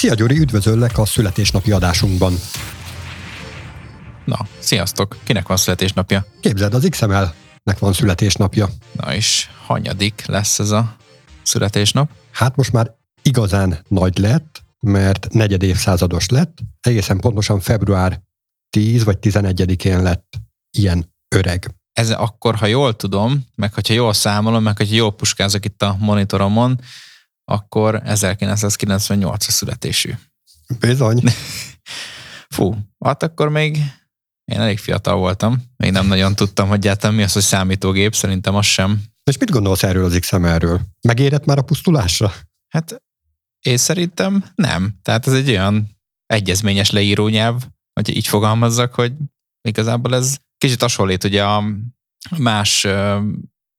Szia Gyuri, üdvözöllek a születésnapi adásunkban. Na, sziasztok! Kinek van születésnapja? Képzeld, az XML-nek van születésnapja. Na és hanyadik lesz ez a születésnap? Hát most már igazán nagy lett, mert negyed évszázados lett, egészen pontosan február 10 vagy 11-én lett ilyen öreg. Ez akkor, ha jól tudom, meg hogyha jól számolom, meg hogyha jól puskázok itt a monitoromon, akkor 1998 a születésű. Bizony. Fú, hát akkor még én elég fiatal voltam, még nem nagyon tudtam, hogy egyáltalán mi az, hogy számítógép, szerintem az sem. És mit gondolsz erről az XML-ről? Megérett már a pusztulásra? Hát én szerintem nem. Tehát ez egy olyan egyezményes leírónyelv, hogy így fogalmazzak, hogy igazából ez kicsit hasonlít ugye a más uh,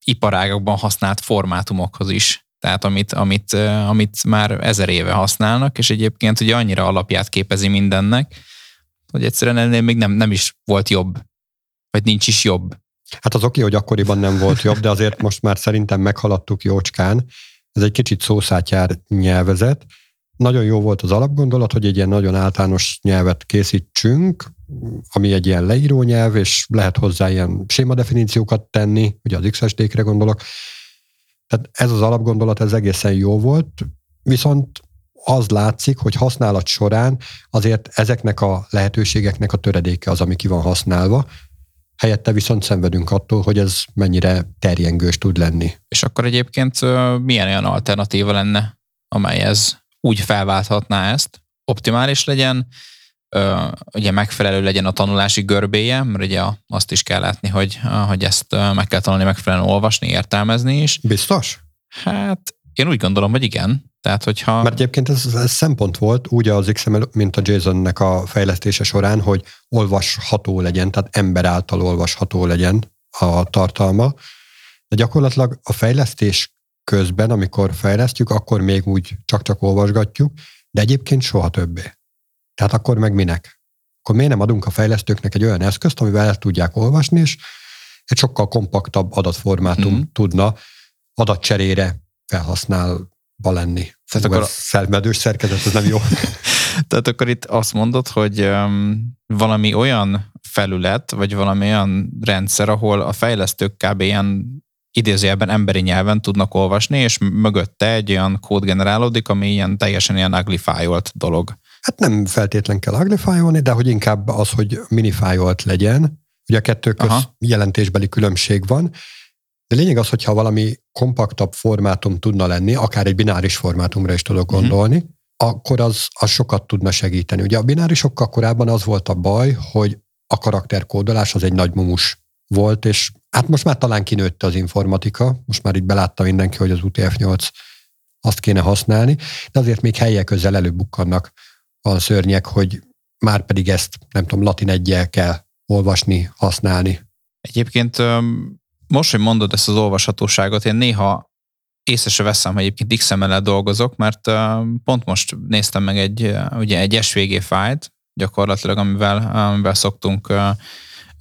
iparágakban használt formátumokhoz is. Tehát amit, amit, amit már ezer éve használnak, és egyébként ugye annyira alapját képezi mindennek, hogy egyszerűen ennél még nem, nem is volt jobb, vagy nincs is jobb. Hát az oké, hogy akkoriban nem volt jobb, de azért most már szerintem meghaladtuk jócskán. Ez egy kicsit szószátjár nyelvezet. Nagyon jó volt az alapgondolat, hogy egy ilyen nagyon általános nyelvet készítsünk, ami egy ilyen leíró nyelv, és lehet hozzá ilyen sémadefiníciókat tenni, ugye az XSD-kre gondolok. Tehát ez az alapgondolat, ez egészen jó volt, viszont az látszik, hogy használat során azért ezeknek a lehetőségeknek a töredéke az, ami ki van használva, helyette viszont szenvedünk attól, hogy ez mennyire terjengős tud lenni. És akkor egyébként milyen olyan alternatíva lenne, amely ez úgy felválthatná ezt, optimális legyen, ugye megfelelő legyen a tanulási görbéje, mert ugye azt is kell látni, hogy, hogy ezt meg kell tanulni megfelelően olvasni, értelmezni is. Biztos? Hát én úgy gondolom, hogy igen. Tehát, hogyha... Mert egyébként ez, ez szempont volt úgy az XML, mint a JSON-nek a fejlesztése során, hogy olvasható legyen, tehát ember által olvasható legyen a tartalma. De gyakorlatilag a fejlesztés közben, amikor fejlesztjük, akkor még úgy csak-csak olvasgatjuk, de egyébként soha többé. Tehát akkor meg minek? Akkor miért nem adunk a fejlesztőknek egy olyan eszközt, amivel el tudják olvasni, és egy sokkal kompaktabb adatformátum mm-hmm. tudna adatcserére felhasználva lenni. Tehát Hú, akkor a szelmedős szerkezet, ez nem jó. Tehát akkor itt azt mondod, hogy um, valami olyan felület, vagy valami olyan rendszer, ahol a fejlesztők kb. ilyen idézőjelben emberi nyelven tudnak olvasni, és mögötte egy olyan kód generálódik, ami ilyen teljesen ilyen uglifájolt dolog. Hát nem feltétlen kell uglifájolni, de hogy inkább az, hogy minifájolt legyen. Ugye a kettő köz Aha. jelentésbeli különbség van, de lényeg az, hogyha valami kompaktabb formátum tudna lenni, akár egy bináris formátumra is tudok mhm. gondolni, uh-huh. akkor az, az sokat tudna segíteni. Ugye a binárisokkal korábban az volt a baj, hogy a karakterkódolás az egy nagy mumus volt, és hát most már talán kinőtte az informatika, most már így belátta mindenki, hogy az UTF-8 azt kéne használni, de azért még helyek közel előbukkannak a szörnyek, hogy már pedig ezt, nem tudom, latin egyel kell olvasni, használni. Egyébként most, hogy mondod ezt az olvashatóságot, én néha észre se veszem, hogy egyébként XML-el dolgozok, mert pont most néztem meg egy, ugye egy SVG fájlt, gyakorlatilag, amivel, amivel szoktunk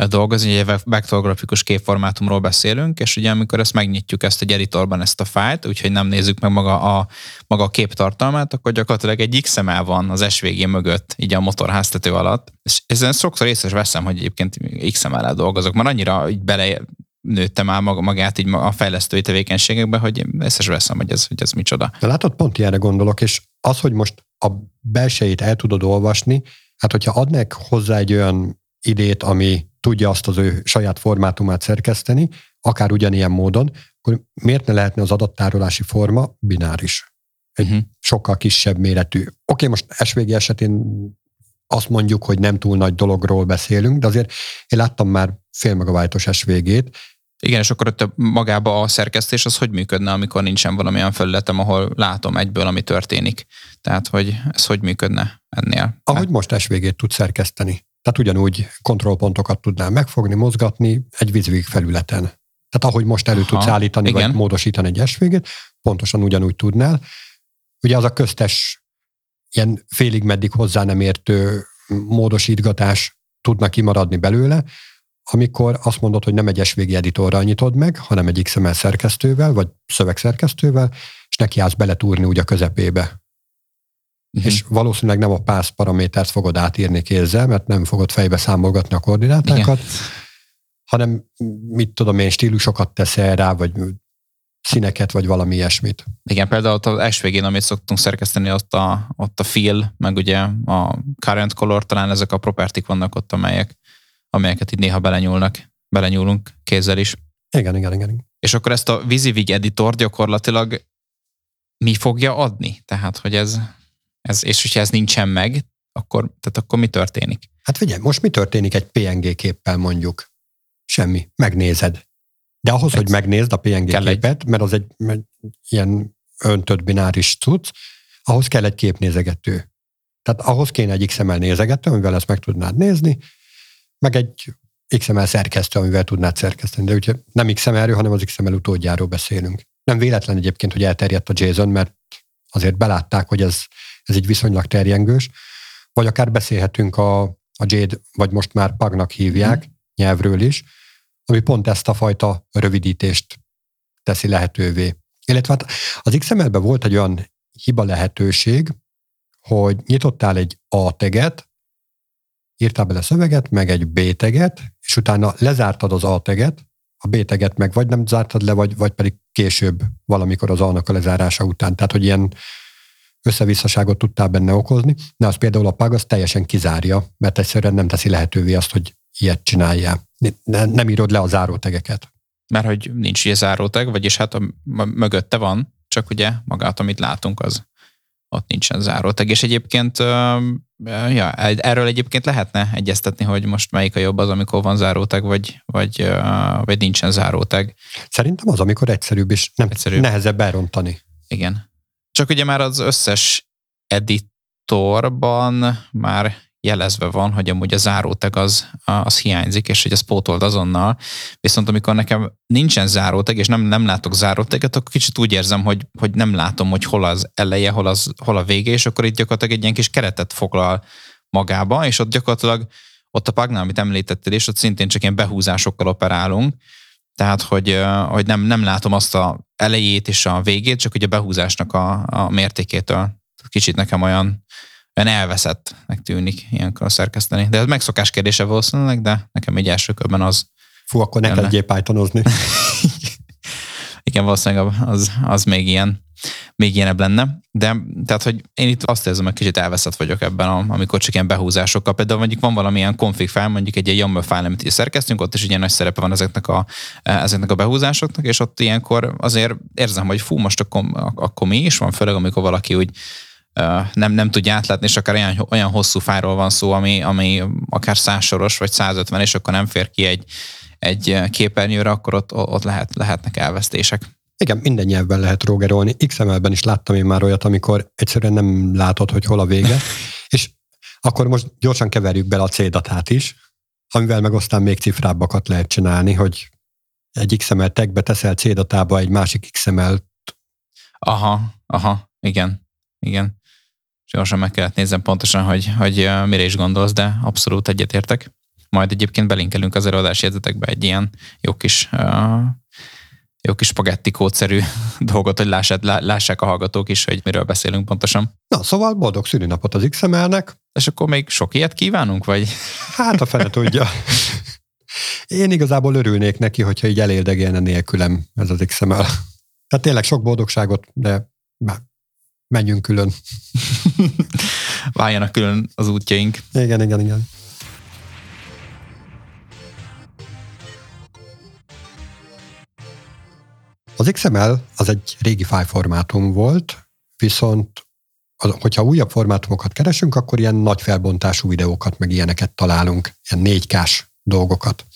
dolgozni, egy vektorgrafikus képformátumról beszélünk, és ugye amikor ezt megnyitjuk ezt egy editorban ezt a fájlt, úgyhogy nem nézzük meg maga a, maga a kép tartalmát, akkor gyakorlatilag egy XML van az SVG mögött, így a motorháztető alatt. És ezen sokszor észre veszem, hogy egyébként XML-el dolgozok, mert annyira így bele nőtte már magát így a fejlesztői tevékenységekbe, hogy ezt veszem, hogy ez, hogy ez micsoda. De látod, pont ilyenre gondolok, és az, hogy most a belsejét el tudod olvasni, hát hogyha adnak hozzá egy olyan idét, ami tudja azt az ő saját formátumát szerkeszteni, akár ugyanilyen módon, akkor miért ne lehetne az adattárolási forma bináris? Egy uh-huh. sokkal kisebb méretű. Oké, most SVG esetén azt mondjuk, hogy nem túl nagy dologról beszélünk, de azért én láttam már fél megabájtos SVG-t, igen, és akkor ott magába a szerkesztés az hogy működne, amikor nincsen valamilyen felületem, ahol látom egyből, ami történik. Tehát, hogy ez hogy működne ennél? Ahogy most SVG-t tud szerkeszteni. Tehát ugyanúgy kontrollpontokat tudnál megfogni, mozgatni egy vízvég felületen. Tehát ahogy most elő Aha, tudsz állítani, igen. vagy módosítani egy svg pontosan ugyanúgy tudnál. Ugye az a köztes ilyen félig meddig hozzá nem értő módosítgatás tudna kimaradni belőle, amikor azt mondod, hogy nem egy SVG editorral nyitod meg, hanem egy XML szerkesztővel, vagy szövegszerkesztővel, és neki állsz beletúrni úgy a közepébe. Uh-huh. és valószínűleg nem a pász paramétert fogod átírni kézzel, mert nem fogod fejbe számolgatni a koordinátákat, Igen. hanem mit tudom én, stílusokat teszel rá, vagy színeket, vagy valami ilyesmit. Igen, például ott az SVG-n, amit szoktunk szerkeszteni, ott a, ott a fill, meg ugye a current color, talán ezek a propertik vannak ott, amelyek, amelyeket itt néha belenyúlnak, belenyúlunk kézzel is. Igen, igen, igen. És akkor ezt a VisiVig editor gyakorlatilag mi fogja adni? Tehát, hogy ez, ez és hogyha ez nincsen meg, akkor, tehát akkor mi történik? Hát figyelj, most mi történik egy PNG képpel mondjuk? Semmi. Megnézed. De ahhoz, egy, hogy megnézd a PNG képet, egy... mert az egy mert ilyen öntött bináris cucc, ahhoz kell egy képnézegető. Tehát ahhoz kéne egy XML nézegető, amivel ezt meg tudnád nézni, meg egy XML szerkesztő, amivel tudnád szerkeszteni. De ugye nem XML-ről, hanem az XML utódjáról beszélünk. Nem véletlen egyébként, hogy elterjedt a JSON, mert azért belátták, hogy ez, ez egy viszonylag terjengős. Vagy akár beszélhetünk a, a Jade, vagy most már Pagnak hívják, mm. nyelvről is, ami pont ezt a fajta rövidítést teszi lehetővé. Illetve hát az XML-ben volt egy olyan hiba lehetőség, hogy nyitottál egy A teget, írtál bele szöveget, meg egy B teget, és utána lezártad az A teget, a B teget meg vagy nem zártad le, vagy, vagy pedig később valamikor az A-nak a lezárása után. Tehát, hogy ilyen összevisszaságot tudtál benne okozni, de az például a PAG az teljesen kizárja, mert egyszerűen nem teszi lehetővé azt, hogy ilyet csináljál. Nem, nem írod le a zárótegeket. Mert hogy nincs ilyen záróteg, vagyis hát a, a, mögötte van, csak ugye magát, amit látunk, az ott nincsen záróteg. És egyébként, ja, erről egyébként lehetne egyeztetni, hogy most melyik a jobb az, amikor van záróteg, vagy, vagy, vagy nincsen záróteg. Szerintem az, amikor egyszerűbb és nem egyszerűbb. nehezebb elrontani. Igen. Csak ugye már az összes editorban már jelezve van, hogy amúgy a záróteg az, az hiányzik, és hogy ez pótold azonnal. Viszont amikor nekem nincsen záróteg, és nem, nem látok záróteget, akkor kicsit úgy érzem, hogy, hogy nem látom, hogy hol az eleje, hol, az, hol a vége, és akkor itt gyakorlatilag egy ilyen kis keretet foglal magába, és ott gyakorlatilag ott a Pagnál, amit említettél, és ott szintén csak ilyen behúzásokkal operálunk, tehát, hogy, hogy nem, nem látom azt a elejét és a végét, csak hogy a behúzásnak a, a mértékétől. Kicsit nekem olyan, olyan elveszettnek tűnik ilyenkor szerkeszteni. De ez megszokás kérdése valószínűleg, de nekem egy első körben az... Fú, akkor ne legyél Pythonozni. Igen, valószínűleg az, az még ilyen még ilyenebb lenne. De tehát, hogy én itt azt érzem, hogy kicsit elveszett vagyok ebben, amikor csak ilyen behúzásokkal. Például mondjuk van valamilyen config file, mondjuk egy, egy YAML file, amit is szerkeztünk, ott is ilyen nagy szerepe van ezeknek a, ezeknek a behúzásoknak, és ott ilyenkor azért érzem, hogy fú, most akkor, akkor mi is van, főleg amikor valaki úgy nem, nem tudja átlátni, és akár olyan, olyan hosszú fájról van szó, ami, ami akár százsoros vagy 150, és akkor nem fér ki egy, egy képernyőre, akkor ott, ott lehet, lehetnek elvesztések. Igen, minden nyelvben lehet rógerolni. XML-ben is láttam én már olyat, amikor egyszerűen nem látod, hogy hol a vége. és akkor most gyorsan keverjük bele a C-datát is, amivel meg aztán még cifrábbakat lehet csinálni, hogy egy XML tagbe teszel C-datába egy másik XML-t. Aha, aha, igen, igen gyorsan meg kellett nézem pontosan, hogy, hogy mire is gondolsz, de abszolút egyetértek. Majd egyébként belinkelünk az előadási jegyzetekbe egy ilyen jó kis, uh, jó kis spagetti kódszerű dolgot, hogy lássák, lássák a hallgatók is, hogy miről beszélünk pontosan. Na, szóval boldog szülinapot az XML-nek. És akkor még sok ilyet kívánunk, vagy? Hát a fene tudja. Én igazából örülnék neki, hogyha így elérdegelne nélkülem ez az XML. Tehát tényleg sok boldogságot, de menjünk külön. Váljanak külön az útjaink. Igen, igen, igen. Az XML az egy régi fájformátum volt, viszont az, hogyha újabb formátumokat keresünk, akkor ilyen nagy felbontású videókat, meg ilyeneket találunk, ilyen 4 dolgokat.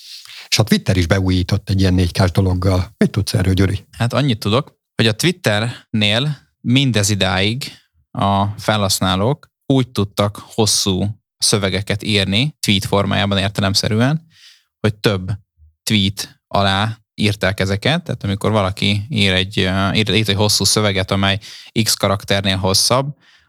És a Twitter is beújított egy ilyen 4 dologgal. Mit tudsz erről, Gyuri? Hát annyit tudok, hogy a Twitternél mindez idáig a felhasználók úgy tudtak hosszú szövegeket írni, tweet formájában értelemszerűen, hogy több tweet alá írták ezeket, tehát amikor valaki ír egy, ír, ír egy hosszú szöveget, amely x karakternél hosszabb,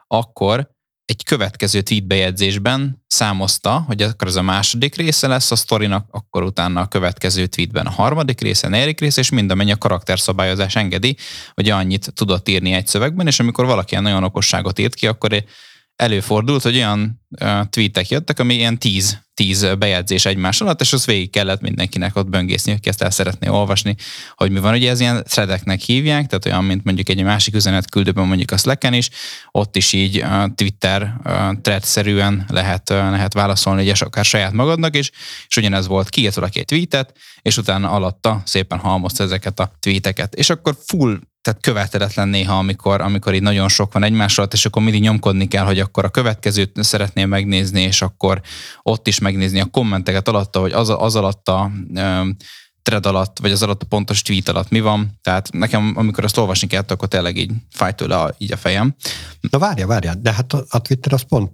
akkor egy következő tweet bejegyzésben számozta, hogy akkor ez a második része lesz a sztorinak, akkor utána a következő tweetben a harmadik része, a negyedik része, és mind amennyi a karakterszabályozás engedi, hogy annyit tudott írni egy szövegben, és amikor valaki nagyon okosságot írt ki, akkor előfordult, hogy olyan tweetek jöttek, ami ilyen tíz, tíz bejegyzés egymás alatt, és az végig kellett mindenkinek ott böngészni, aki ezt el szeretné olvasni, hogy mi van. Ugye ez ilyen threadeknek hívják, tehát olyan, mint mondjuk egy másik üzenet küldőben mondjuk a slack is, ott is így Twitter thread-szerűen lehet, lehet válaszolni, és akár saját magadnak is, és ugyanez volt, kiírt valaki egy tweetet, és utána alatta szépen halmozta ezeket a tweeteket. És akkor full tehát követeletlen néha, amikor, amikor így nagyon sok van egymás alatt, és akkor mindig nyomkodni kell, hogy akkor a következőt szeretném megnézni, és akkor ott is megnézni a kommenteket alatta, hogy az, az alatt a um, thread alatt, vagy az alatt a pontos tweet alatt mi van. Tehát nekem, amikor azt olvasni kellett, akkor tényleg így fáj tőle a, így a fejem. Na várja, várja, de hát a, a Twitter az pont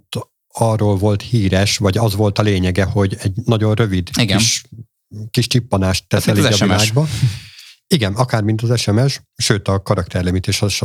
arról volt híres, vagy az volt a lényege, hogy egy nagyon rövid Igen. kis, kis csippanást teszel így a világba. Igen, akár mint az SMS, sőt a karakterlimítés, az,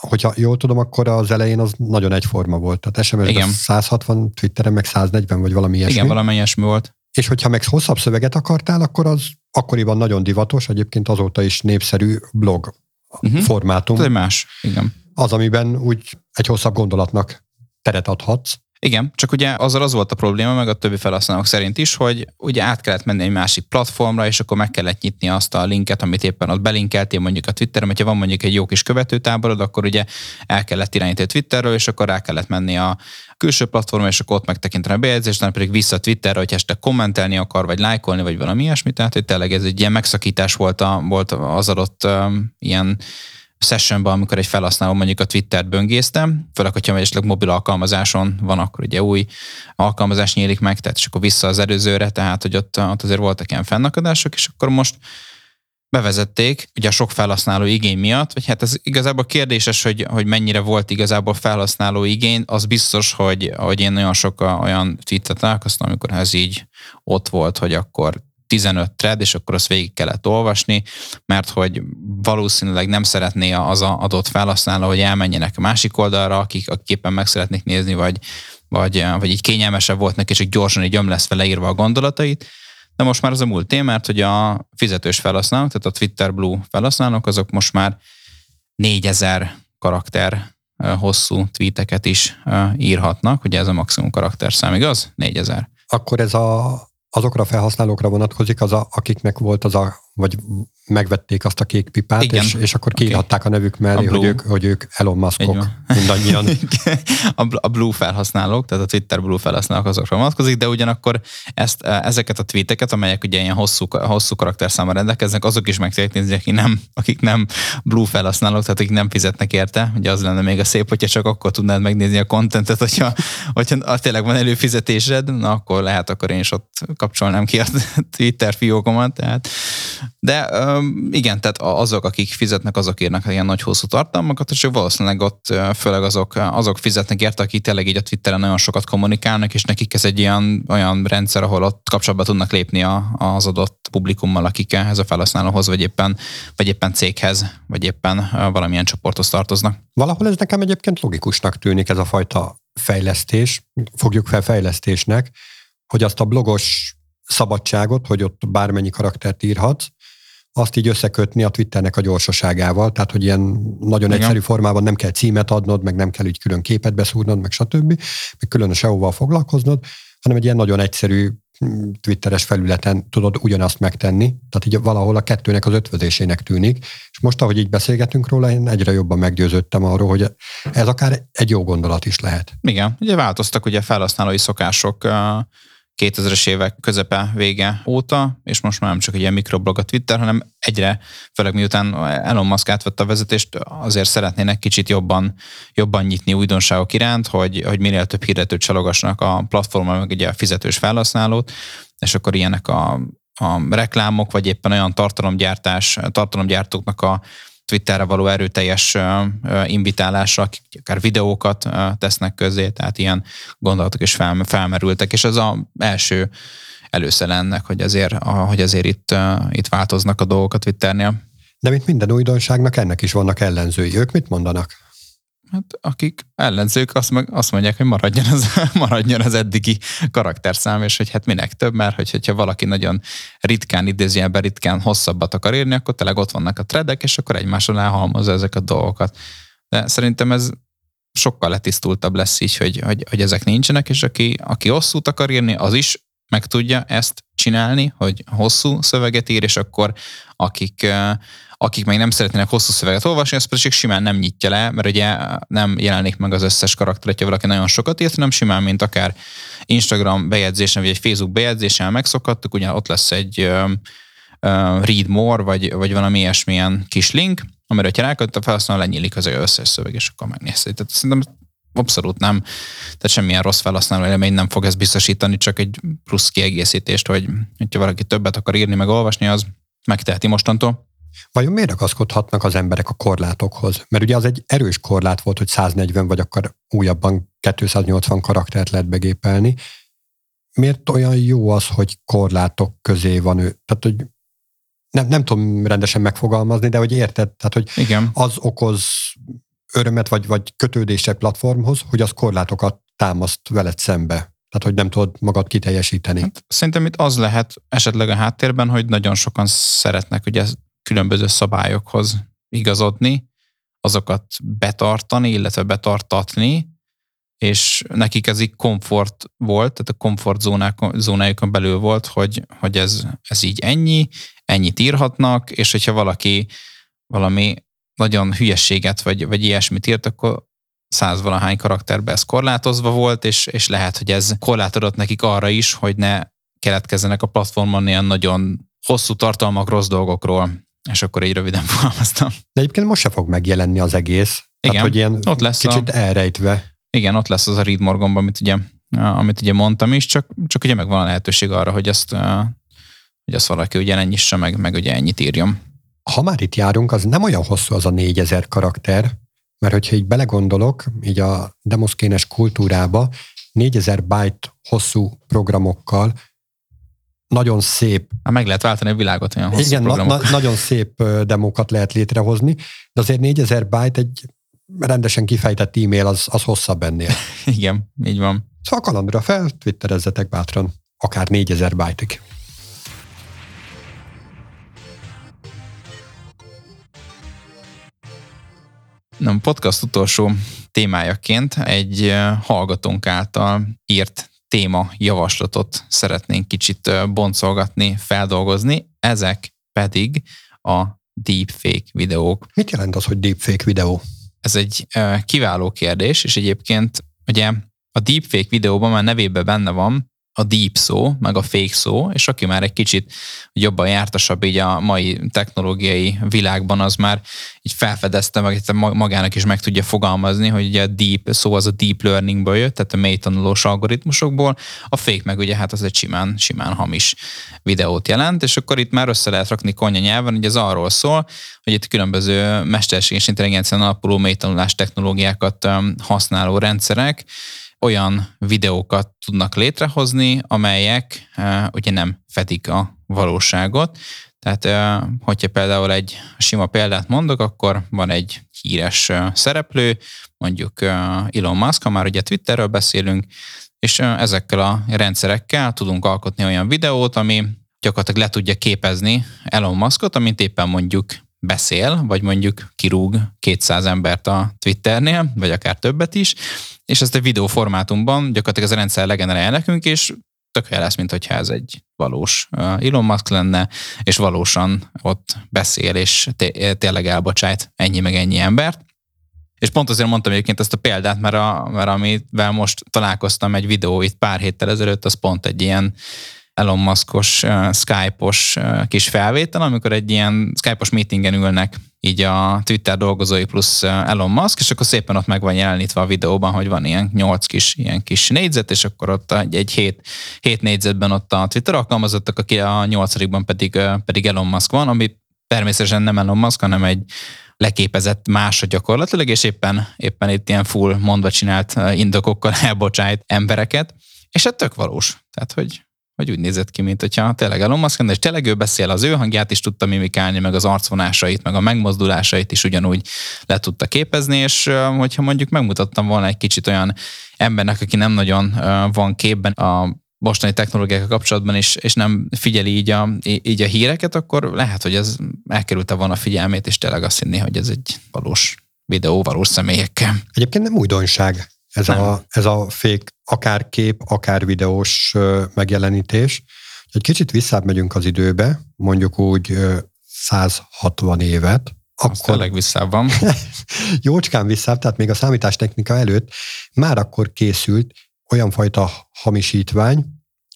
hogyha jól tudom, akkor az elején az nagyon egyforma volt. Tehát SMS-ben 160, Twitteren meg 140, vagy valami ilyesmi. Igen, valami ilyesmi volt. És hogyha meg hosszabb szöveget akartál, akkor az akkoriban nagyon divatos, egyébként azóta is népszerű blog uh-huh. formátum. Ez más, igen. Az, amiben úgy egy hosszabb gondolatnak teret adhatsz. Igen, csak ugye azzal az volt a probléma, meg a többi felhasználók szerint is, hogy ugye át kellett menni egy másik platformra, és akkor meg kellett nyitni azt a linket, amit éppen ott belinkeltél mondjuk a Twitteren, hogyha van mondjuk egy jó kis követőtáborod, akkor ugye el kellett irányítani Twitterről, és akkor rá kellett menni a külső platformra, és akkor ott megtekinteni a bejegyzést, nem pedig vissza a Twitterre, hogy este kommentelni akar, vagy lájkolni, vagy valami ilyesmi. Tehát, hogy tényleg ez egy ilyen megszakítás volt, a, volt az adott um, ilyen sessionben, amikor egy felhasználó mondjuk a Twittert böngésztem, főleg, hogyha esetleg mobil alkalmazáson van, akkor ugye új alkalmazás nyílik meg, tehát és akkor vissza az előzőre, tehát hogy ott, ott azért voltak ilyen fennakadások, és akkor most bevezették, ugye a sok felhasználó igény miatt, vagy hát ez igazából kérdéses, hogy, hogy mennyire volt igazából felhasználó igény, az biztos, hogy, hogy én nagyon sok olyan tweetet találkoztam, amikor ez így ott volt, hogy akkor 15 thread, és akkor azt végig kellett olvasni, mert hogy valószínűleg nem szeretné az adott felhasználó, hogy elmenjenek a másik oldalra, akik, akik éppen meg szeretnék nézni, vagy, vagy, vagy így kényelmesebb volt neki, és hogy gyorsan így lesz leírva a gondolatait. De most már az a múlt mert hogy a fizetős felhasználók, tehát a Twitter Blue felhasználók, azok most már 4000 karakter hosszú tweeteket is írhatnak, ugye ez a maximum karakterszám, igaz? 4000. Akkor ez a azokra a felhasználókra vonatkozik, az a, akiknek volt az a, vagy megvették azt a kék pipát, Igen. És, és akkor kiírhatták okay. a nevük mellé, a hogy, ők, hogy ők Elon Muskok mindannyian. a Blue felhasználók, tehát a Twitter Blue felhasználók azokra vonatkozik, de ugyanakkor ezt, e, ezeket a tweeteket, amelyek ugye ilyen hosszú, hosszú karakterszámmal rendelkeznek, azok is meg tudják nézni, akik nem, akik nem Blue felhasználók, tehát akik nem fizetnek érte. Ugye az lenne még a szép, hogyha csak akkor tudnád megnézni a kontentet, hogyha, hogyha tényleg van előfizetésed, na akkor lehet, akkor én is ott kapcsolnám ki a Twitter fiókomat. Tehát. De igen, tehát azok, akik fizetnek, azok írnak ilyen nagy hosszú tartalmakat, és valószínűleg ott főleg azok, azok fizetnek érte, akik tényleg így a Twitteren nagyon sokat kommunikálnak, és nekik ez egy ilyen olyan rendszer, ahol ott kapcsolatba tudnak lépni a, az adott publikummal, akik ehhez a felhasználóhoz, vagy éppen, vagy éppen céghez, vagy éppen valamilyen csoporthoz tartoznak. Valahol ez nekem egyébként logikusnak tűnik ez a fajta fejlesztés, fogjuk fel fejlesztésnek, hogy azt a blogos szabadságot, hogy ott bármennyi karaktert írhatsz, azt így összekötni a Twitternek a gyorsaságával, tehát hogy ilyen nagyon Igen. egyszerű formában nem kell címet adnod, meg nem kell így külön képet beszúrnod, meg stb., meg külön a SEO-val foglalkoznod, hanem egy ilyen nagyon egyszerű mm, Twitteres felületen tudod ugyanazt megtenni, tehát így valahol a kettőnek az ötvözésének tűnik, és most, ahogy így beszélgetünk róla, én egyre jobban meggyőződtem arról, hogy ez akár egy jó gondolat is lehet. Igen, ugye változtak ugye felhasználói szokások 2000-es évek közepe vége óta, és most már nem csak egy ilyen mikroblog a Twitter, hanem egyre, főleg miután Elon Musk átvette a vezetést, azért szeretnének kicsit jobban, jobban nyitni újdonságok iránt, hogy, hogy minél több hirdetőt csalogassanak a platformon, meg ugye a fizetős felhasználót, és akkor ilyenek a, a reklámok, vagy éppen olyan tartalomgyártás, tartalomgyártóknak a Twitterre való erőteljes invitálásra, akik akár videókat tesznek közé, tehát ilyen gondolatok is felmerültek, és ez az első először ennek, hogy azért, hogy azért itt, itt változnak a dolgok a Twitternél. De mint minden újdonságnak, ennek is vannak ellenzői. Ők mit mondanak? Hát akik ellenzők, azt, meg, azt mondják, hogy maradjon az, maradjon az eddigi karakterszám, és hogy hát minek több, mert hogy, hogyha valaki nagyon ritkán, idézőjelben ritkán hosszabbat akar írni, akkor tényleg ott vannak a tredek, és akkor egymáson elhalmozza ezek a dolgokat. De szerintem ez sokkal letisztultabb lesz így, hogy, hogy, hogy ezek nincsenek, és aki, aki hosszút akar írni, az is meg tudja ezt csinálni, hogy hosszú szöveget ír, és akkor akik, akik meg nem szeretnének hosszú szöveget olvasni, az pedig simán nem nyitja le, mert ugye nem jelenik meg az összes karakter, hogyha valaki nagyon sokat írt, hanem simán, mint akár Instagram bejegyzésen, vagy egy Facebook bejegyzésen megszokhattuk, ugye ott lesz egy read more, vagy, vagy valami ilyesmilyen kis link, amire, hogyha rákölt a felhasználó, lenyílik az összes szöveg, és akkor megnézheti. Tehát szerintem abszolút nem, tehát semmilyen rossz felhasználó élmény nem fog ezt biztosítani, csak egy plusz kiegészítést, hogy hogyha valaki többet akar írni, meg olvasni, az megteheti mostantól. Vajon miért ragaszkodhatnak az emberek a korlátokhoz? Mert ugye az egy erős korlát volt, hogy 140 vagy akkor újabban 280 karaktert lehet begépelni. Miért olyan jó az, hogy korlátok közé van ő? Tehát, hogy nem, nem tudom rendesen megfogalmazni, de hogy érted, tehát, hogy Igen. az okoz örömet vagy, vagy kötődést platformhoz, hogy az korlátokat támaszt veled szembe. Tehát, hogy nem tudod magad kiteljesíteni. Hát, szerintem itt az lehet esetleg a háttérben, hogy nagyon sokan szeretnek ugye különböző szabályokhoz igazodni, azokat betartani, illetve betartatni, és nekik ez így komfort volt, tehát a komfort zónájukon belül volt, hogy, hogy ez, ez így ennyi, ennyit írhatnak, és hogyha valaki valami nagyon hülyességet vagy, vagy ilyesmit írt, akkor százvalahány karakterbe ez korlátozva volt, és, és lehet, hogy ez korlátodott nekik arra is, hogy ne keletkezzenek a platformon ilyen nagyon hosszú tartalmak rossz dolgokról, és akkor így röviden fogalmaztam. De egyébként most se fog megjelenni az egész. Igen, Tehát, hogy ilyen ott lesz kicsit a... elrejtve. Igen, ott lesz az a Read Morganban, amit ugye, amit ugye mondtam is, csak, csak ugye megvan a lehetőség arra, hogy azt, hogy azt valaki ugye ennyisse meg, meg ugye ennyit írjon. Ha már itt járunk, az nem olyan hosszú az a 4000 karakter, mert hogyha így belegondolok, így a demoszkénes kultúrába, 4000 byte hosszú programokkal nagyon szép. Hát meg lehet váltani a világot olyan hosszú Igen, na, na, nagyon szép demókat lehet létrehozni, de azért 4000 byte egy rendesen kifejtett e-mail az, az hosszabb ennél. Igen, így van. Szóval kalandra fel, twitterezzetek bátran, akár 4000 byte-ig. Nem, podcast utolsó témájaként egy hallgatónk által írt téma javaslatot szeretnénk kicsit boncolgatni, feldolgozni. Ezek pedig a deepfake videók. Mit jelent az, hogy deepfake videó? Ez egy kiváló kérdés, és egyébként ugye a deepfake videóban már nevében benne van a deep szó, meg a fake szó, és aki már egy kicsit jobban jártasabb így a mai technológiai világban, az már így felfedezte, meg magának is meg tudja fogalmazni, hogy ugye a deep szó az a deep learningből jött, tehát a mély tanulós algoritmusokból, a fake meg ugye hát az egy simán, simán hamis videót jelent, és akkor itt már össze lehet rakni konya nyelven, hogy ez arról szól, hogy itt különböző mesterséges intelligencián alapuló mély tanulás technológiákat használó rendszerek, olyan videókat tudnak létrehozni, amelyek ugye nem fedik a valóságot. Tehát, hogyha például egy sima példát mondok, akkor van egy híres szereplő, mondjuk Elon Musk, ha már ugye Twitterről beszélünk, és ezekkel a rendszerekkel tudunk alkotni olyan videót, ami gyakorlatilag le tudja képezni Elon Muskot, amint éppen mondjuk beszél, vagy mondjuk kirúg 200 embert a Twitternél, vagy akár többet is, és ezt a videó formátumban gyakorlatilag ez a rendszer legenerálja nekünk, és tök lesz, mint hogyha ez egy valós Elon Musk lenne, és valósan ott beszél, és té- tényleg elbocsájt ennyi meg ennyi embert. És pont azért mondtam egyébként ezt a példát, mert, a, mert amivel most találkoztam egy videó itt pár héttel ezelőtt, az pont egy ilyen Elon Muskos, Skype-os kis felvétel, amikor egy ilyen Skype-os meetingen ülnek így a Twitter dolgozói plusz Elon Musk, és akkor szépen ott meg van jelenítve a videóban, hogy van ilyen nyolc kis, ilyen kis négyzet, és akkor ott egy, egy hét, hét négyzetben ott a Twitter alkalmazottak, aki a nyolcadikban pedig, pedig Elon Musk van, ami természetesen nem Elon Musk, hanem egy leképezett másod gyakorlatilag, és éppen, éppen itt ilyen full mondva csinált indokokkal elbocsájt embereket, és ez tök valós. Tehát, hogy hogy úgy nézett ki, mint hogyha tényleg Elon Musk és tényleg ő beszél, az ő hangját is tudta mimikálni, meg az arcvonásait, meg a megmozdulásait is ugyanúgy le tudta képezni, és hogyha mondjuk megmutattam volna egy kicsit olyan embernek, aki nem nagyon van képben a mostani technológiákkal kapcsolatban, és, és nem figyeli így a, így a híreket, akkor lehet, hogy ez elkerülte volna a figyelmét, és tényleg azt hinné, hogy ez egy valós videó valós személyekkel. Egyébként nem újdonság ez, nem. a, ez a fék akár kép, akár videós megjelenítés. Egy kicsit visszább megyünk az időbe, mondjuk úgy 160 évet, akkor... Az tényleg visszább van. Jócskán visszább, tehát még a számítástechnika előtt már akkor készült olyan fajta hamisítvány,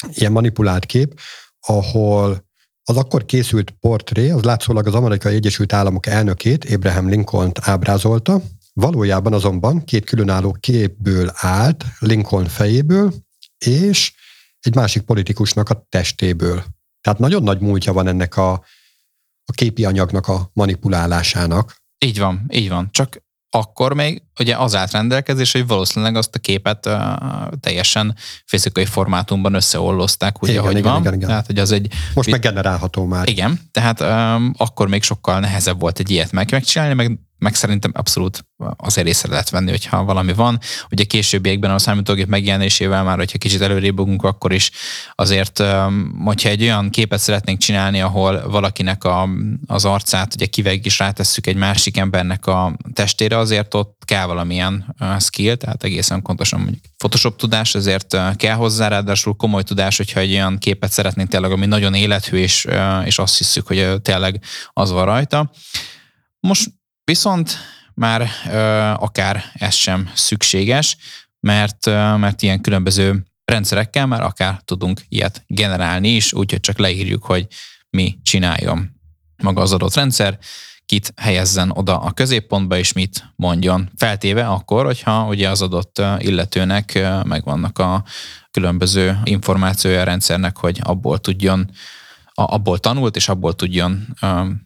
ilyen manipulált kép, ahol az akkor készült portré, az látszólag az Amerikai Egyesült Államok elnökét, Abraham Lincoln-t ábrázolta, valójában azonban két különálló képből állt, Lincoln fejéből, és egy másik politikusnak a testéből. Tehát nagyon nagy múltja van ennek a, a képi anyagnak a manipulálásának. Így van, így van. Csak akkor még ugye az állt rendelkezés, hogy valószínűleg azt a képet uh, teljesen fizikai formátumban összeollozták, ugye, igen, ahogy igen, van. Igen, igen. Tehát, hogy az egy... Most meggenerálható már. Igen, tehát um, akkor még sokkal nehezebb volt egy ilyet meg, megcsinálni, meg meg szerintem abszolút azért észre lehet venni, hogyha valami van. Ugye későbbiekben a számítógép megjelenésével már, hogyha kicsit előrébb akkor is azért, hogyha egy olyan képet szeretnénk csinálni, ahol valakinek a, az arcát ugye kiveg is rátesszük egy másik embernek a testére, azért ott kell valamilyen skill, tehát egészen pontosan mondjuk Photoshop tudás, ezért kell hozzá, ráadásul komoly tudás, hogyha egy olyan képet szeretnénk tényleg, ami nagyon élethű, és, és azt hiszük, hogy tényleg az van rajta. Most Viszont már ö, akár ez sem szükséges, mert, ö, mert ilyen különböző rendszerekkel már akár tudunk ilyet generálni is, úgyhogy csak leírjuk, hogy mi csináljon maga az adott rendszer, kit helyezzen oda a középpontba, és mit mondjon. Feltéve akkor, hogyha ugye az adott illetőnek megvannak a különböző információja a rendszernek, hogy abból tudjon abból tanult, és abból tudjon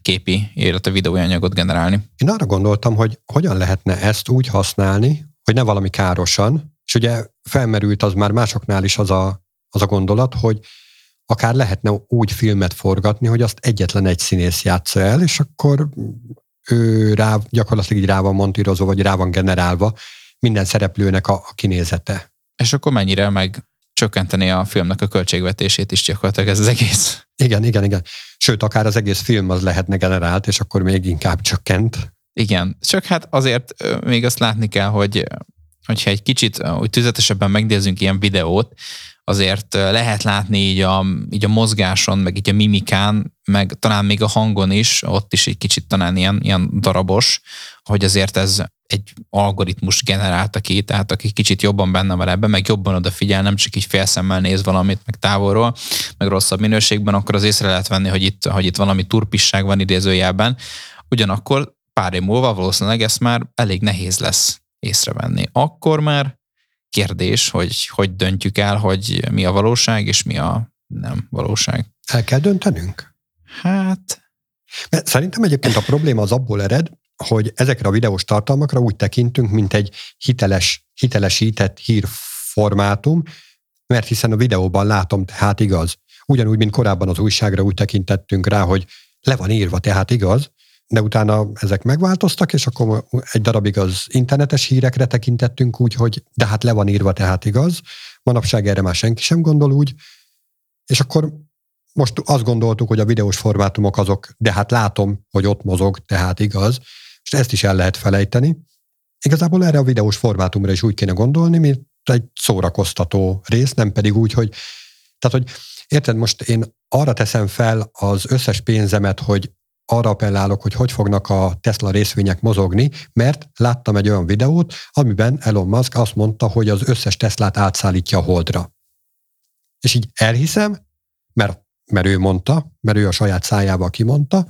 képi, illetve videóanyagot generálni. Én arra gondoltam, hogy hogyan lehetne ezt úgy használni, hogy ne valami károsan, és ugye felmerült az már másoknál is az a, az a gondolat, hogy akár lehetne úgy filmet forgatni, hogy azt egyetlen egy színész játsza el, és akkor ő rá, gyakorlatilag így rá van montírozva, vagy rá van generálva minden szereplőnek a, a kinézete. És akkor mennyire meg csökkenteni a filmnek a költségvetését is gyakorlatilag ez az egész. Igen, igen, igen. Sőt, akár az egész film az lehetne generált, és akkor még inkább csökkent. Igen, csak hát azért még azt látni kell, hogy hogyha egy kicsit úgy tüzetesebben megnézzünk ilyen videót, azért lehet látni így a, így a mozgáson, meg így a mimikán, meg talán még a hangon is, ott is egy kicsit talán ilyen, ilyen darabos, hogy azért ez egy algoritmus generálta ki, tehát aki kicsit jobban benne van ebben, meg jobban odafigyel, nem csak így félszemmel néz valamit, meg távolról, meg rosszabb minőségben, akkor az észre lehet venni, hogy itt, hogy itt valami turpisság van idézőjelben. Ugyanakkor pár év múlva valószínűleg ezt már elég nehéz lesz észrevenni. Akkor már kérdés, hogy hogy döntjük el, hogy mi a valóság, és mi a nem valóság. El kell döntenünk? Hát... Mert szerintem egyébként a probléma az abból ered, hogy ezekre a videós tartalmakra úgy tekintünk, mint egy hiteles, hitelesített hírformátum, mert hiszen a videóban látom, tehát igaz. Ugyanúgy, mint korábban az újságra úgy tekintettünk rá, hogy le van írva, tehát igaz, de utána ezek megváltoztak, és akkor egy darabig az internetes hírekre tekintettünk úgy, hogy de hát le van írva, tehát igaz. Manapság erre már senki sem gondol úgy, és akkor most azt gondoltuk, hogy a videós formátumok azok, de hát látom, hogy ott mozog, tehát igaz, és ezt is el lehet felejteni. Igazából erre a videós formátumra is úgy kéne gondolni, mint egy szórakoztató rész, nem pedig úgy, hogy tehát, hogy érted, most én arra teszem fel az összes pénzemet, hogy arra appellálok, hogy hogy fognak a Tesla részvények mozogni, mert láttam egy olyan videót, amiben Elon Musk azt mondta, hogy az összes Teslát átszállítja a Holdra. És így elhiszem, mert, mert ő mondta, mert ő a saját szájába kimondta,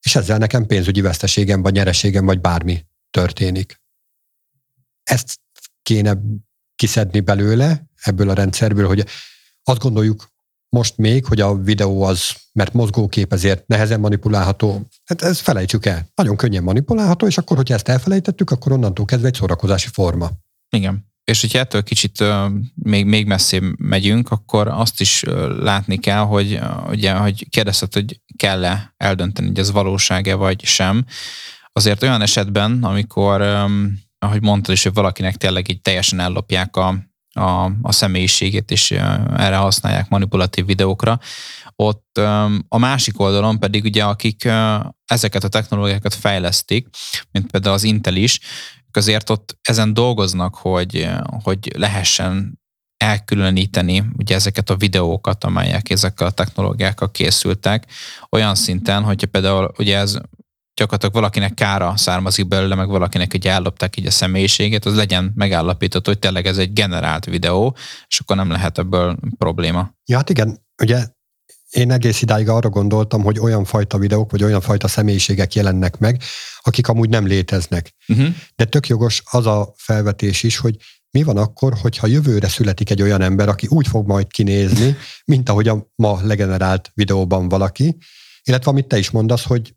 és ezzel nekem pénzügyi veszteségem, vagy nyereségem, vagy bármi történik. Ezt kéne kiszedni belőle, ebből a rendszerből, hogy azt gondoljuk most még, hogy a videó az, mert mozgókép, ezért nehezen manipulálható. Hát ezt felejtsük el. Nagyon könnyen manipulálható, és akkor, hogyha ezt elfelejtettük, akkor onnantól kezdve egy szórakozási forma. Igen. És hogyha ettől kicsit még, még messzébb megyünk, akkor azt is látni kell, hogy uh, ugye, hogy kérdezted, hogy kell-e eldönteni, hogy ez valóság-e vagy sem. Azért olyan esetben, amikor, ahogy mondtad is, hogy valakinek tényleg így teljesen ellopják a, a, a személyiségét, és erre használják manipulatív videókra. Ott a másik oldalon pedig ugye, akik ezeket a technológiákat fejlesztik, mint például az Intel is, azért ott ezen dolgoznak, hogy, hogy lehessen elkülöníteni ugye ezeket a videókat, amelyek ezekkel a technológiákkal készültek, olyan szinten, hogyha például ugye ez gyakorlatilag valakinek kára származik belőle, meg valakinek egy ellopták így a személyiségét, az legyen megállapított, hogy tényleg ez egy generált videó, és akkor nem lehet ebből probléma. Ja, hát igen, ugye én egész idáig arra gondoltam, hogy olyan fajta videók, vagy olyan fajta személyiségek jelennek meg, akik amúgy nem léteznek. Uh-huh. De tök jogos az a felvetés is, hogy mi van akkor, hogyha jövőre születik egy olyan ember, aki úgy fog majd kinézni, mint ahogy a ma legenerált videóban valaki, illetve amit te is mondasz, hogy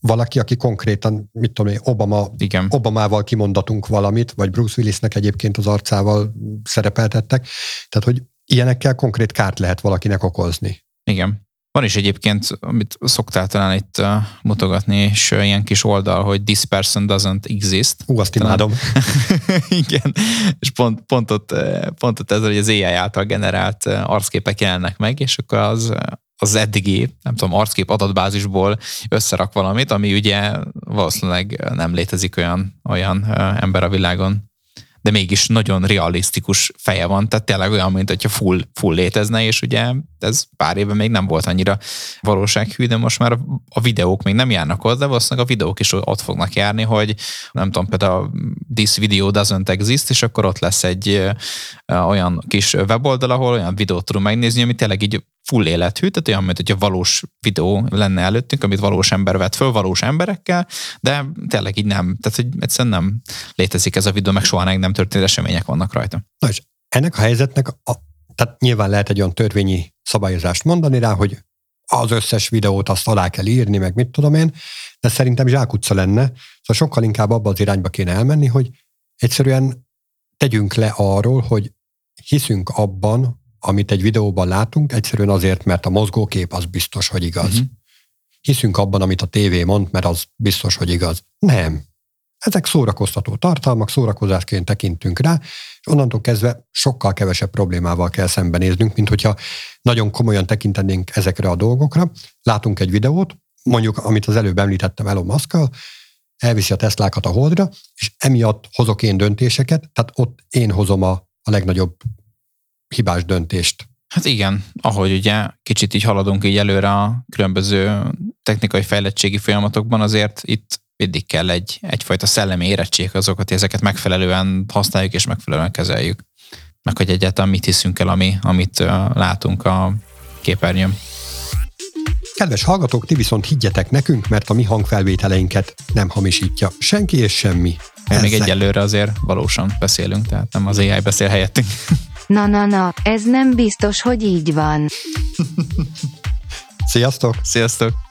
valaki, aki konkrétan, mit tudom én, Obama, Igen. Obamával kimondatunk valamit, vagy Bruce Willisnek egyébként az arcával szerepeltettek. Tehát, hogy ilyenekkel konkrét kárt lehet valakinek okozni. Igen. Van is egyébként, amit szoktál talán itt uh, mutogatni, és uh, ilyen kis oldal, hogy this person doesn't exist. Ú, azt imádom. Igen, és pont, pont, ott, pont ott ezzel, hogy az AI által generált arcképek jelennek meg, és akkor az az eddigi, nem tudom, arckép adatbázisból összerak valamit, ami ugye valószínűleg nem létezik olyan, olyan ember a világon, de mégis nagyon realisztikus feje van, tehát tényleg olyan, mint hogyha full, full létezne, és ugye ez pár éve még nem volt annyira valósághű, de most már a videók még nem járnak ott, de valószínűleg a videók is ott fognak járni, hogy nem tudom, például this video doesn't exist, és akkor ott lesz egy olyan kis weboldal, ahol olyan videót tudunk megnézni, ami tényleg így full élethű, tehát olyan, mint hogyha valós videó lenne előttünk, amit valós ember vett föl, valós emberekkel, de tényleg így nem, tehát hogy egyszerűen nem létezik ez a videó, meg soha nem történt események vannak rajta. Na és ennek a helyzetnek, a, tehát nyilván lehet egy olyan törvényi szabályozást mondani rá, hogy az összes videót azt alá kell írni, meg mit tudom én, de szerintem zsákutca lenne, szóval sokkal inkább abba az irányba kéne elmenni, hogy egyszerűen tegyünk le arról, hogy hiszünk abban, amit egy videóban látunk, egyszerűen azért, mert a mozgókép az biztos, hogy igaz. Uh-huh. Hiszünk abban, amit a tévé mond, mert az biztos, hogy igaz. Nem. Ezek szórakoztató tartalmak, szórakozásként tekintünk rá, és onnantól kezdve sokkal kevesebb problémával kell szembenéznünk, mint hogyha nagyon komolyan tekintenénk ezekre a dolgokra. Látunk egy videót, mondjuk, amit az előbb említettem Elon musk elviszi a Teslákat a holdra, és emiatt hozok én döntéseket, tehát ott én hozom a, a legnagyobb hibás döntést. Hát igen, ahogy ugye kicsit így haladunk így előre a különböző technikai fejlettségi folyamatokban, azért itt mindig kell egy, egyfajta szellemi érettség azokat, hogy ezeket megfelelően használjuk és megfelelően kezeljük. Meg hogy egyáltalán mit hiszünk el, ami, amit látunk a képernyőn. Kedves hallgatók, ti viszont higgyetek nekünk, mert a mi hangfelvételeinket nem hamisítja senki és semmi. Ezek. Még egyelőre azért valósan beszélünk, tehát nem az AI beszél helyettünk. Na na na, ez nem biztos, hogy így van. Sziasztok! Sziasztok!